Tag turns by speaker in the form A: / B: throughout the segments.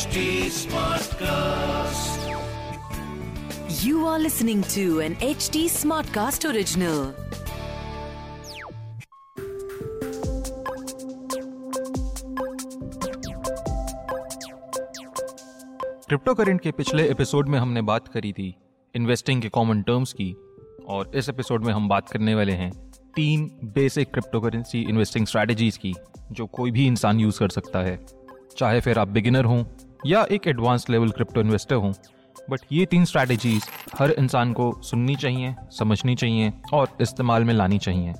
A: HD Smartcast.
B: You are listening to an HD Smartcast original.
C: Crypto current के पिछले episode में हमने बात करी थी इन्वेस्टिंग के कॉमन टर्म्स की और इस एपिसोड में हम बात करने वाले हैं तीन basic crypto currency investing strategies की जो कोई भी इंसान यूज़ कर सकता है चाहे फिर आप बिगिनर हों या एक एडवांस लेवल क्रिप्टो इन्वेस्टर हूँ। बट ये तीन स्ट्रैटेजीज हर इंसान को सुननी चाहिए, समझनी चाहिए और इस्तेमाल में लानी चाहिए।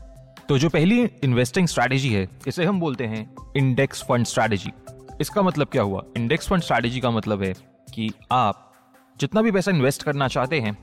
C: तो जो पहली इन्वेस्टिंग स्ट्रैटेजी है, इसे हम बोलते हैं इंडेक्स फंड स्ट्रैटेजी इसका मतलब क्या हुआ? इंडेक्स फंड स्ट्रैटेजी का मतलब है कि आप जितना भी पैसा इन्वेस्ट करना चाहते हैं,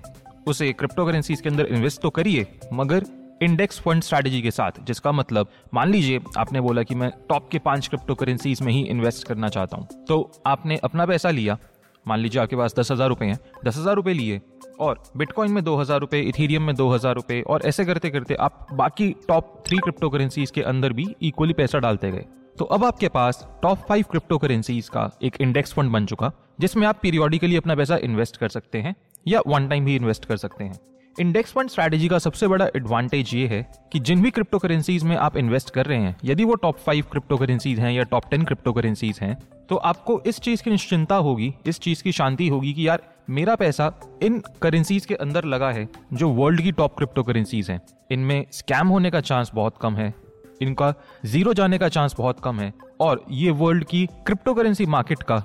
C: उसे क्रिप्टो करेंसीज के अंदर इन्वेस्ट तो करिए, मगर इंडेक्स फंड स्ट्रैटेजी के साथ, जिसका मतलब मान लीजिए, आपने बोला कि मैं टॉप के पाँच क्रिप्टो करेंसीज में ही इन्वेस्ट करना चाहता हूँ तो आपने अपना पैसा लिया। मान लीजिए आपके पास दस हज़ार रुपए हैं, दस हज़ार रुपए लिए, और बिटकॉइन में दो हज़ार रुपए इथीरियम में दो हज़ार रुपए और ऐसे करते करते आप बाकी टॉप थ्री क्रिप्टो करेंसीज के अंदर भी इक्वली पैसा डालते गए। तो अब आपके पास टॉप फाइव क्रिप्टो करेंसीज का एक इंडेक्स फंड बन चुका, जिसमें आप पीरियोडिकली अपना पैसा इन्वेस्ट कर सकते हैं, या वन टाइम भी इन्वेस्ट कर सकते हैं। इंडेक्स फंड स्ट्रैटेजी का सबसे बड़ा एडवांटेज ये है कि जिन भी क्रिप्टो करेंसीज में आप इन्वेस्ट कर रहे हैं, यदि वो टॉप फाइव क्रिप्टो करेंसीज हैं या टॉप टेन क्रिप्टो करेंसीज हैं तो आपको इस चीज़ की निश्चिंता होगी, इस चीज़ की शांति होगी कि यार, मेरा पैसा इन करेंसीज के अंदर लगा है जो वर्ल्ड की टॉप क्रिप्टो करेंसीज हैं। इनमें स्कैम होने का चांस बहुत कम है, इनका ज़ीरो जाने का चांस बहुत कम है, और ये वर्ल्ड की क्रिप्टो करेंसी मार्केट का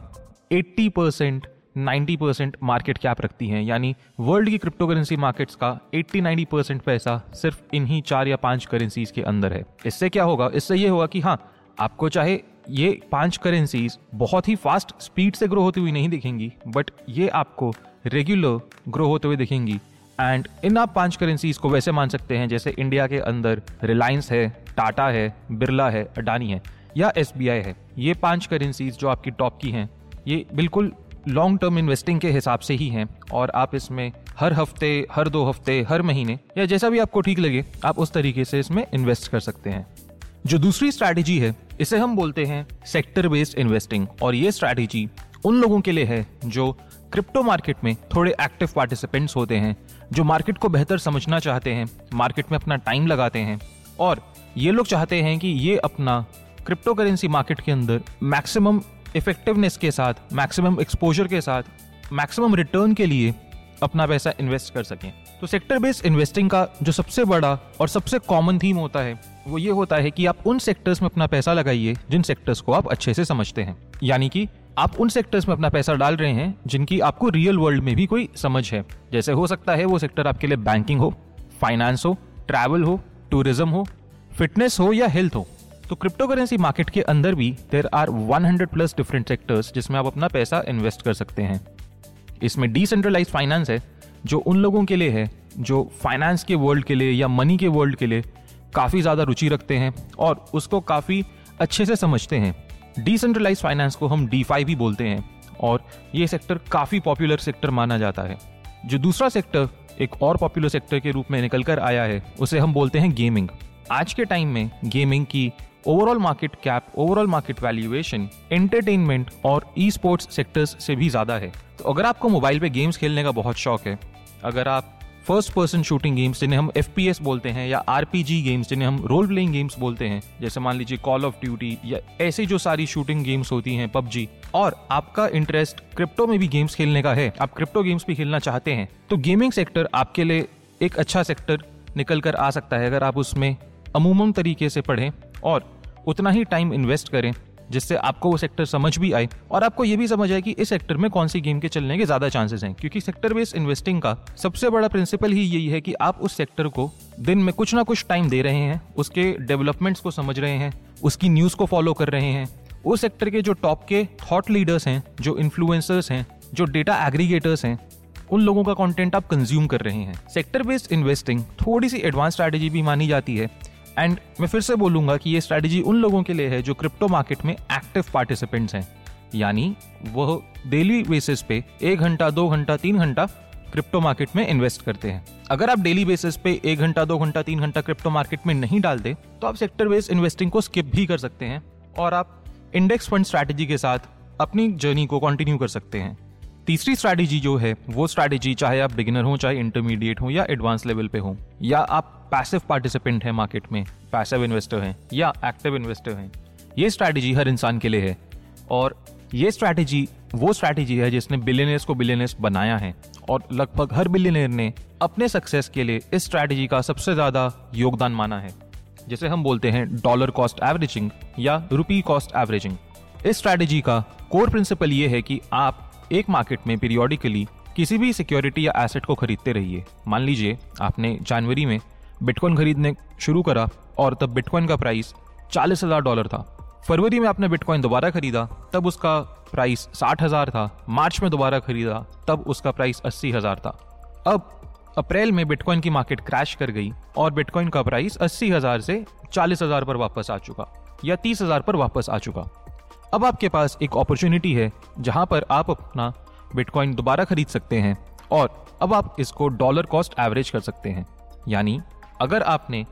C: 80 percent ninety percent market cap रखती हैं। यानी वर्ल्ड की क्रिप्टो करेंसी मार्केट्स का 80-90 परसेंट पैसा सिर्फ़ इन्हीं चार या पाँच करेंसीज के अंदर है। इससे क्या होगा? इससे ये होगा कि हाँ आपको चाहे ये पाँच करेंसीज बहुत ही फास्ट स्पीड से ग्रो होती हुई नहीं दिखेंगी, बट ये आपको रेगुलर ग्रो होते हुए दिखेंगी। एंड इन आप पाँच करेंसीज को वैसे मान सकते हैं जैसे इंडिया के अंदर रिलायंस है, टाटा है, बिरला है, अडानी है या एसबीआई है। ये पाँच करेंसीज जो आपकी टॉप की हैं, ये बिल्कुल लॉन्ग टर्म इन्वेस्टिंग के हिसाब से ही हैं और आप इसमें हर हफ़्ते, हर दो हफ़्ते, हर महीने या जैसा भी आपको ठीक लगे, आप उस तरीके से इसमें इन्वेस्ट कर सकते हैं। जो दूसरी स्ट्रैटेजी है, इसे हम बोलते हैं सेक्टर बेस्ड इन्वेस्टिंग और ये स्ट्रैटेजी उन लोगों के लिए है जो क्रिप्टो मार्केट में थोड़े एक्टिव पार्टिसिपेंट्स होते हैं, जो मार्केट को बेहतर समझना चाहते हैं मार्केट में अपना टाइम लगाते हैं और ये लोग चाहते हैं कि ये अपना क्रिप्टो करेंसी मार्केट के अंदर मैक्सिमम इफेक्टिवनेस के साथ मैक्सिमम एक्सपोजर के साथ मैक्सिमम रिटर्न के लिए अपना पैसा इन्वेस्ट कर सकें। तो सेक्टर बेस्ड इन्वेस्टिंग का जो सबसे बड़ा और सबसे कॉमन थीम होता है, वो ये होता है कि आप उन सेक्टर्स में अपना पैसा लगाइए, जिन सेक्टर्स को आप अच्छे से समझते हैं। यानी कि आप उन सेक्टर्स में अपना पैसा डाल रहे हैं, जिनकी आपको रियल वर्ल्ड में भी कोई समझ है। जैसे हो सकता है वो सेक्टर आपके लिए बैंकिंग हो फाइनेंस हो ट्रैवल हो टूरिज़्म हो फिटनेस हो या हेल्थ हो। तो क्रिप्टो करेंसी मार्केट के अंदर भी there are 100 plus different sectors जिसमें आप अपना पैसा इन्वेस्ट कर सकते हैं। इसमें डिसेंट्रलाइज फाइनेंस है, जो उन लोगों के लिए है, जो फाइनेंस के वर्ल्ड के लिए या मनी के वर्ल्ड के लिए काफ़ी ज़्यादा रुचि रखते हैं और उसको काफ़ी अच्छे से समझते हैं। डिसेंट्रलाइज फाइनेंस को हम डी भी बोलते हैं और ये सेक्टर काफ़ी पॉपुलर सेक्टर माना जाता है। जो दूसरा सेक्टर एक और पॉपुलर सेक्टर के रूप में निकल कर आया है, उसे हम बोलते हैं गेमिंग आज के टाइम में गेमिंग की overall market cap overall market valuation entertainment और ई स्पोर्ट्स सेक्टर्स से भी ज़्यादा है। तो अगर आपको मोबाइल पे गेम्स खेलने का बहुत शौक है, अगर आप फ़र्स्ट पर्सन शूटिंग गेम्स जिन्हें हम एफपीएस बोलते हैं या आरपीजी गेम्स जिन्हें हम रोल प्लेइंग गेम्स बोलते हैं, जैसे मान लीजिए कॉल ऑफ़ ड्यूटी या ऐसी जो सारी शूटिंग गेम्स होती हैं, पबजी, और आपका इंटरेस्ट क्रिप्टो में भी गेम्स खेलने का है, आप क्रिप्टो गेम्स भी खेलना चाहते हैं तो गेमिंग सेक्टर आपके लिए एक अच्छा सेक्टर निकल कर आ सकता है, अगर आप उसमें अमूमन तरीके से पढ़ें। और उतना ही टाइम इन्वेस्ट करें, जिससे आपको वो सेक्टर समझ भी आए और आपको ये भी समझ आए कि इस सेक्टर में कौन सी गेम के चलने के ज़्यादा चांसेस हैं। क्योंकि सेक्टर बेस्ड इन्वेस्टिंग का सबसे बड़ा प्रिंसिपल ही यही है कि आप उस सेक्टर को दिन में कुछ ना कुछ टाइम दे रहे हैं, उसके डेवलपमेंट्स को समझ रहे हैं, उसकी न्यूज़ को फॉलो कर रहे हैं। उस सेक्टर के जो टॉप के थॉट लीडर्स हैं, जो इन्फ्लुएंसर्स हैं, जो डेटा एग्रीगेटर्स हैं, उन लोगों का कंटेंट आप कंज्यूम कर रहे हैं। सेक्टर बेस्ड इन्वेस्टिंग थोड़ी सी एडवांस स्ट्रैटेजी भी मानी जाती है एंड मैं फिर से बोलूँगा कि ये स्ट्रैटेजी उन लोगों के लिए है जो क्रिप्टो मार्केट में एक्टिव पार्टिसिपेंट्स हैं। यानी वह डेली बेसिस पे एक घंटा, दो घंटा, तीन घंटा क्रिप्टो मार्केट में इन्वेस्ट करते हैं। अगर आप डेली बेसिस पे एक घंटा, दो घंटा, तीन घंटा क्रिप्टो मार्केट में नहीं डालते तो आप सेक्टर बेस्ड इन्वेस्टिंग को स्किप भी कर सकते हैं और आप इंडेक्स फंड स्ट्रैटेजी के साथ अपनी जर्नी को कंटिन्यू कर सकते हैं। तीसरी स्ट्रैटेजी जो है, वो स्ट्रैटेजी चाहे आप बिगिनर हो, चाहे इंटरमीडिएट हो, या एडवांस लेवल पे हो, या आप पैसिव पार्टिसिपेंट हैं मार्केट में पैसिव इन्वेस्टर हैं, या एक्टिव इन्वेस्टर हैं, ये स्ट्रैटेजी हर इंसान के लिए है। और ये स्ट्रैटेजी वो स्ट्रैटेजी है जिसने बिलियनर्स को बिलियनर्स बनाया है। और लगभग हर बिलियनर ने अपने सक्सेस के लिए इस स्ट्रैटेजी का सबसे ज़्यादा योगदान माना है, जिसे हम बोलते हैं डॉलर कॉस्ट एवरेजिंग या रुपी कॉस्ट एवरेजिंग इस स्ट्रैटेजी का कोर प्रिंसिपल ये है कि आप एक मार्केट में पीरियोडिकली किसी भी सिक्योरिटी या एसेट को खरीदते रहिए। मान लीजिए, आपने जनवरी में बिटकॉइन खरीदने शुरू करा और तब बिटकॉइन का प्राइस चालीस हज़ार डॉलर था। फरवरी में आपने बिटकॉइन दोबारा खरीदा, तब उसका प्राइस साठ हज़ार था। मार्च में दोबारा खरीदा, तब उसका प्राइस अस्सी हज़ार था। अब अप्रैल में बिटकॉइन की मार्केट क्रैश कर गई और बिटकॉइन का प्राइस अस्सी हज़ार से चालीस हज़ार पर वापस आ चुका या तीस हज़ार पर वापस आ चुका। अब आपके पास एक अपॉर्चुनिटी है, जहाँ पर आप अपना बिटकॉइन दोबारा खरीद सकते हैं और अब आप इसको डॉलर कॉस्ट एवरेज कर सकते हैं। यानी, अगर आपने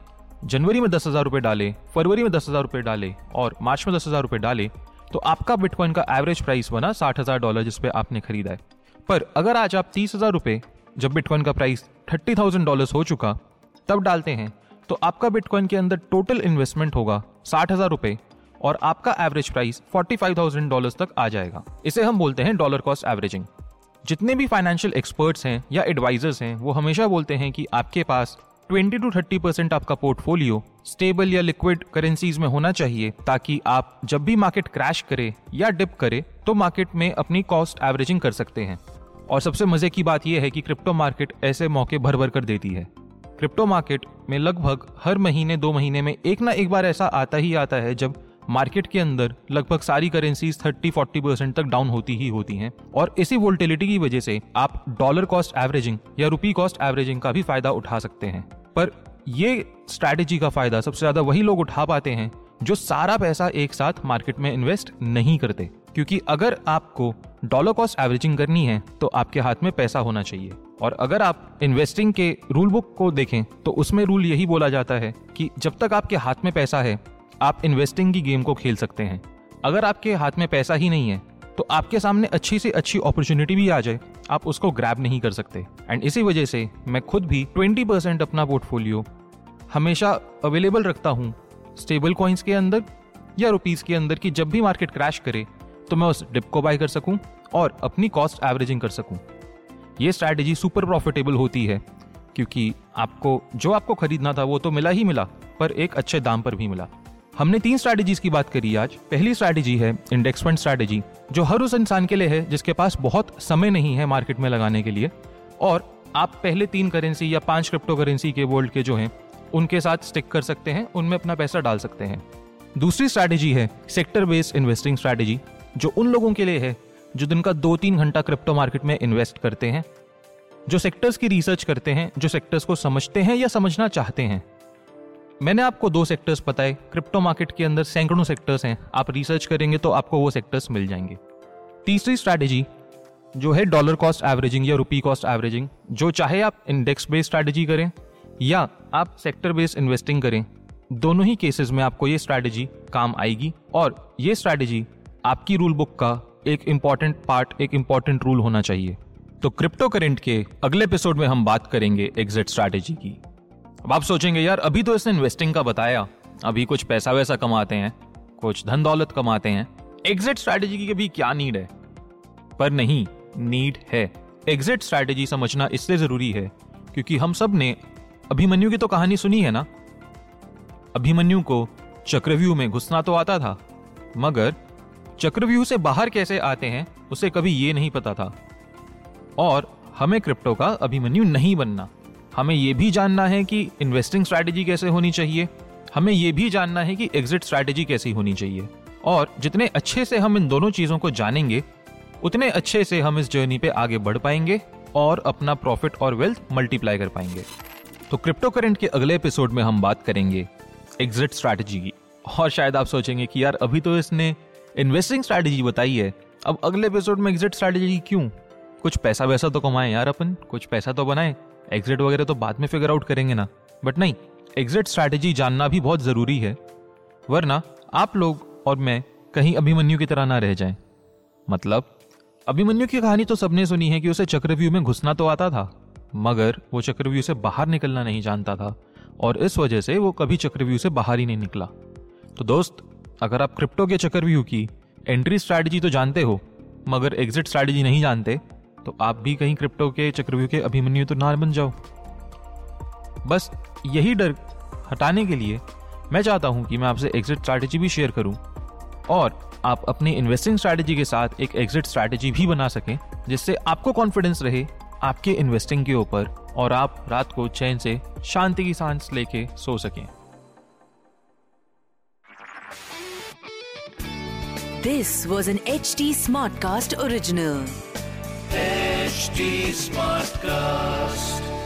C: जनवरी में दस हज़ार रुपये डाले, फरवरी में दस हज़ार रुपये डाले और मार्च में दस हज़ार रुपये डाले तो आपका बिटकॉइन का एवरेज प्राइस बना साठ हज़ार डॉलर जिसपे आपने खरीदा है। पर अगर आज आप तीस हज़ार रुपये जब बिटकॉइन का प्राइस थर्टी थाउज़ेंड डॉलर हो चुका, तब डालते हैं तो आपका बिटकॉइन के अंदर टोटल इन्वेस्टमेंट होगा साठ हज़ार रुपए। और आपका average price forty five thousand dollar तक आ जाएगा। इसे हम बोलते हैं डॉलर कॉस्ट एवरेजिंग जितने भी फाइनेंशियल एक्सपर्ट्स हैं या एडवाइजर्स हैं, वो हमेशा बोलते हैं कि आपके पास 20 टू 30 परसेंट आपका पोर्टफोलियो स्टेबल या लिक्विड करेंसीज में होना चाहिए, ताकि आप जब भी मार्केट क्रैश करे या डिप करे तो मार्केट में अपनी कॉस्ट एवरेजिंग कर सकते हैं। और सबसे मज़े की बात यह है कि क्रिप्टो मार्केट ऐसे मौके भर भर कर देती है। क्रिप्टो मार्केट में लगभग हर महीने, दो महीने में एक ना एक बार ऐसा आता ही आता है जब मार्केट के अंदर लगभग सारी करेंसीज 30 40 परसेंट तक डाउन होती ही होती हैं। और इसी वोल्टिलिटी की वजह से आप डॉलर कॉस्ट एवरेजिंग या रुपी कॉस्ट एवरेजिंग का भी फ़ायदा उठा सकते हैं। पर ये स्ट्रैटेजी का फ़ायदा सबसे ज़्यादा वही लोग उठा पाते हैं जो सारा पैसा एक साथ मार्केट में इन्वेस्ट नहीं करते। क्योंकि अगर आपको डॉलर कॉस्ट एवरेजिंग करनी है तो आपके हाथ में पैसा होना चाहिए। और अगर आप इन्वेस्टिंग के रूल बुक को देखें तो उसमें रूल यही बोला जाता है कि जब तक आपके हाथ में पैसा है आप इन्वेस्टिंग की गेम को खेल सकते हैं। अगर आपके हाथ में पैसा ही नहीं है तो आपके सामने अच्छी से अच्छी अपॉर्चुनिटी भी आ जाए। आप उसको ग्रैब नहीं कर सकते। एंड इसी वजह से मैं खुद भी 20 परसेंट अपना पोर्टफोलियो हमेशा अवेलेबल रखता हूँ। स्टेबल कॉइन्स के अंदर या रुपीज़ के अंदर कि जब भी मार्केट क्रैश करे तो मैं उस डिप को बाय कर सकूँ और अपनी कॉस्ट एवरेजिंग कर सकूँ। ये स्ट्रैटेजी सुपर प्रॉफिटेबल होती है, क्योंकि आपको, जो आपको खरीदना था वो तो मिला ही मिला, पर एक अच्छे दाम पर भी मिला। हमने तीन स्ट्रैटेजीज की बात करी आज। पहली स्ट्रैटेजी है इंडेक्स फंड स्ट्रैटेजी जो हर उस इंसान के लिए है, जिसके पास बहुत समय नहीं है मार्केट में लगाने के लिए। और आप पहले तीन करेंसी या पाँच क्रिप्टो करेंसी के वर्ल्ड के जो हैं, उनके साथ स्टिक कर सकते हैं, उनमें अपना पैसा डाल सकते हैं। दूसरी स्ट्रैटेजी है सेक्टर बेस्ड इन्वेस्टिंग स्ट्रैटेजी जो उन लोगों के लिए है, जो दिन का दो तीन घंटा क्रिप्टो मार्केट में इन्वेस्ट करते हैं, जो सेक्टर्स की रिसर्च करते हैं, जो सेक्टर्स को समझते हैं या समझना चाहते हैं। मैंने आपको दो सेक्टर्स बताए क्रिप्टो मार्केट के अंदर सैकड़ों सेक्टर्स हैं। आप रिसर्च करेंगे तो आपको वो सेक्टर्स मिल जाएँगे। तीसरी स्ट्रैटेजी जो है डॉलर कॉस्ट एवरेजिंग या रुपी कॉस्ट एवरेजिंग जो चाहे आप इंडेक्स बेस्ड स्ट्रैटेजी करें या आप सेक्टर बेस्ड इन्वेस्टिंग करें, दोनों ही केसेस में आपको ये स्ट्रैटेजी काम आएगी। और ये स्ट्रैटेजी आपकी रूल बुक का एक इंपॉर्टेंट पार्ट एक इंपॉर्टेंट रूल होना चाहिए। तो क्रिप्टो करेंट के अगले एपिसोड में हम बात करेंगे एग्जिट स्ट्रैटेजी की। अब आप सोचेंगे, यार, अभी तो इसने इन्वेस्टिंग का बताया। अभी कुछ पैसा वैसा कमाते हैं, कुछ धन दौलत कमाते हैं। एग्जिट स्ट्रैटेजी की भी क्या नीड है? पर नहीं नीड है। एग्जिट स्ट्रैटेजी समझना इसलिए ज़रूरी है, क्योंकि हम सबने अभिमन्यु की तो कहानी सुनी है ना? अभिमन्यु को चक्रव्यूह में घुसना तो आता था, मगर चक्रव्यूह से बाहर कैसे आते हैं, उसे कभी ये नहीं पता था। और हमें क्रिप्टो का अभिमन्यु नहीं बनना। हमें यह भी जानना है कि इन्वेस्टिंग स्ट्रैटेजी कैसे होनी चाहिए। हमें यह भी जानना है कि एग्जिट स्ट्रैटेजी कैसी होनी चाहिए। और जितने अच्छे से हम इन दोनों चीज़ों को जानेंगे, उतने अच्छे से हम इस जर्नी पे आगे बढ़ पाएँगे और अपना प्रॉफिट और वेल्थ मल्टीप्लाई कर पाएँगे। तो क्रिप्टो करेंट के अगले एपिसोड में हम बात करेंगे एग्जिट स्ट्रैटेजी की। और शायद आप सोचेंगे कि यार, अभी तो इसने इन्वेस्टिंग स्ट्रैटेजी बताई है। अब अगले एपिसोड में एग्जिट स्ट्रैटेजी क्यों? कुछ पैसा वैसा तो कमाएँ यार अपन, कुछ पैसा तो बनाए। एग्जिट वगैरह तो बाद में फिगर आउट करेंगे ना। बट नहीं एग्जिट स्ट्रैटेजी जानना भी बहुत ज़रूरी है। वरना आप लोग और मैं कहीं अभिमन्यु की तरह ना रह जाएँ। मतलब अभिमन्यु की कहानी तो सबने सुनी है कि उसे चक्रव्यूह में घुसना तो आता था, मगर वो चक्रव्यूह से बाहर निकलना नहीं जानता था, और इस वजह से वो कभी चक्रव्यूह से बाहर ही नहीं निकला। तो दोस्त, अगर आप क्रिप्टो के चक्रव्यूह की एंट्री स्ट्रैटेजी तो जानते हो, मगर एग्जिट स्ट्रैटेजी नहीं जानते तो आप भी कहीं क्रिप्टो के चक्रव्यूह के अभिमन्यु तो ना बन जाओ। बस यही डर हटाने के लिए मैं चाहता हूँ कि मैं आपसे एग्जिट स्ट्रैटेजी भी शेयर करूँ और आप अपनी इन्वेस्टिंग स्ट्रैटेजी के साथ एक एग्जिट स्ट्रैटेजी भी बना सकें, जिससे आपको कॉन्फिडेंस रहे आपके इन्वेस्टिंग के ऊपर और आप रात को चैन से शांति की सांस लेके सो सकें।
B: This was an HT Smartcast original.
A: HT Smartcast.